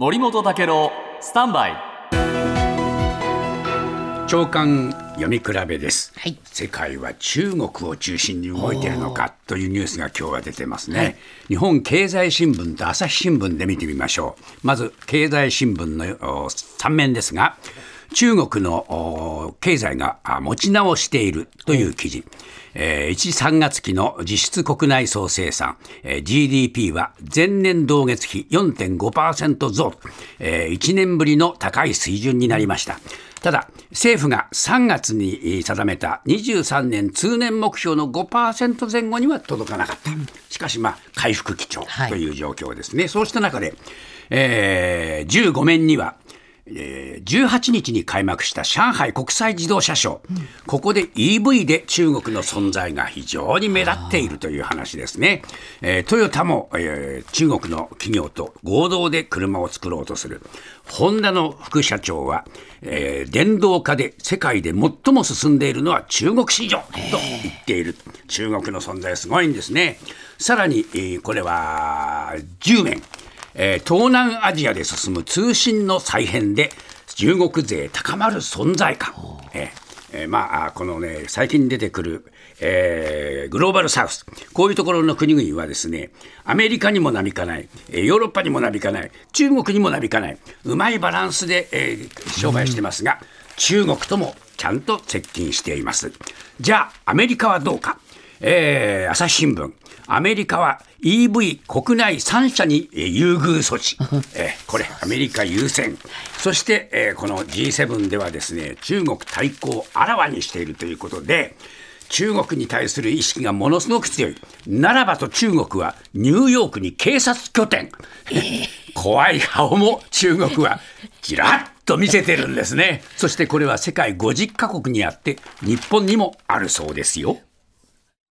森本武郎スタンバイ。長官読み比べです、はい。世界は中国を中心に動いているのかというニュースが今日は出てますね、日本経済新聞と朝日新聞で見てみましょう。まず経済新聞のお3面ですが中国のお経済があ持ち直しているという記事、えー、1、3月期の実質国内総生産、えー GDP は前年同月比4.5%増、えー1年ぶりの高い水準になりました。ただ、政府が3月に定めた23年通年目標の5%前後には届かなかった。しかし、まあ、回復基調はいという状況ですね。そうした中で、えー15面には、えー18日に開幕した上海国際自動車ショー、ここで EV で中国の存在が非常に目立っているという話ですね。えートヨタも、えー中国の企業と合同で車を作ろうとする。ホンダの副社長は、えー電動化で世界で最も進んでいるのは中国市場と言っている。中国の存在すごいんですね。さらに、えーこれは10面。えー東南アジアで進む通信の再編で中国勢高まる存在感、えーえーまあこのね最近出てくる、えーグローバルサウス。こういうところの国々はですねアメリカにもなびかないヨーロッパにもなびかない中国にもなびかないうまいバランスで、えー商売してますが、中国ともちゃんと接近しています。じゃあアメリカはどうか。えー朝日新聞、アメリカは EV 国内3社にえー優遇措置、えーこれ、アメリカ優先、そして、えーこの G7 ではですね中国対抗をあらわにしているということで、中国に対する意識がものすごく強い、ならばと中国はニューヨークに警察拠点、怖い顔も中国はちらっと見せてるんですね。そしてこれは世界50カ国にあって、日本にもあるそうですよ。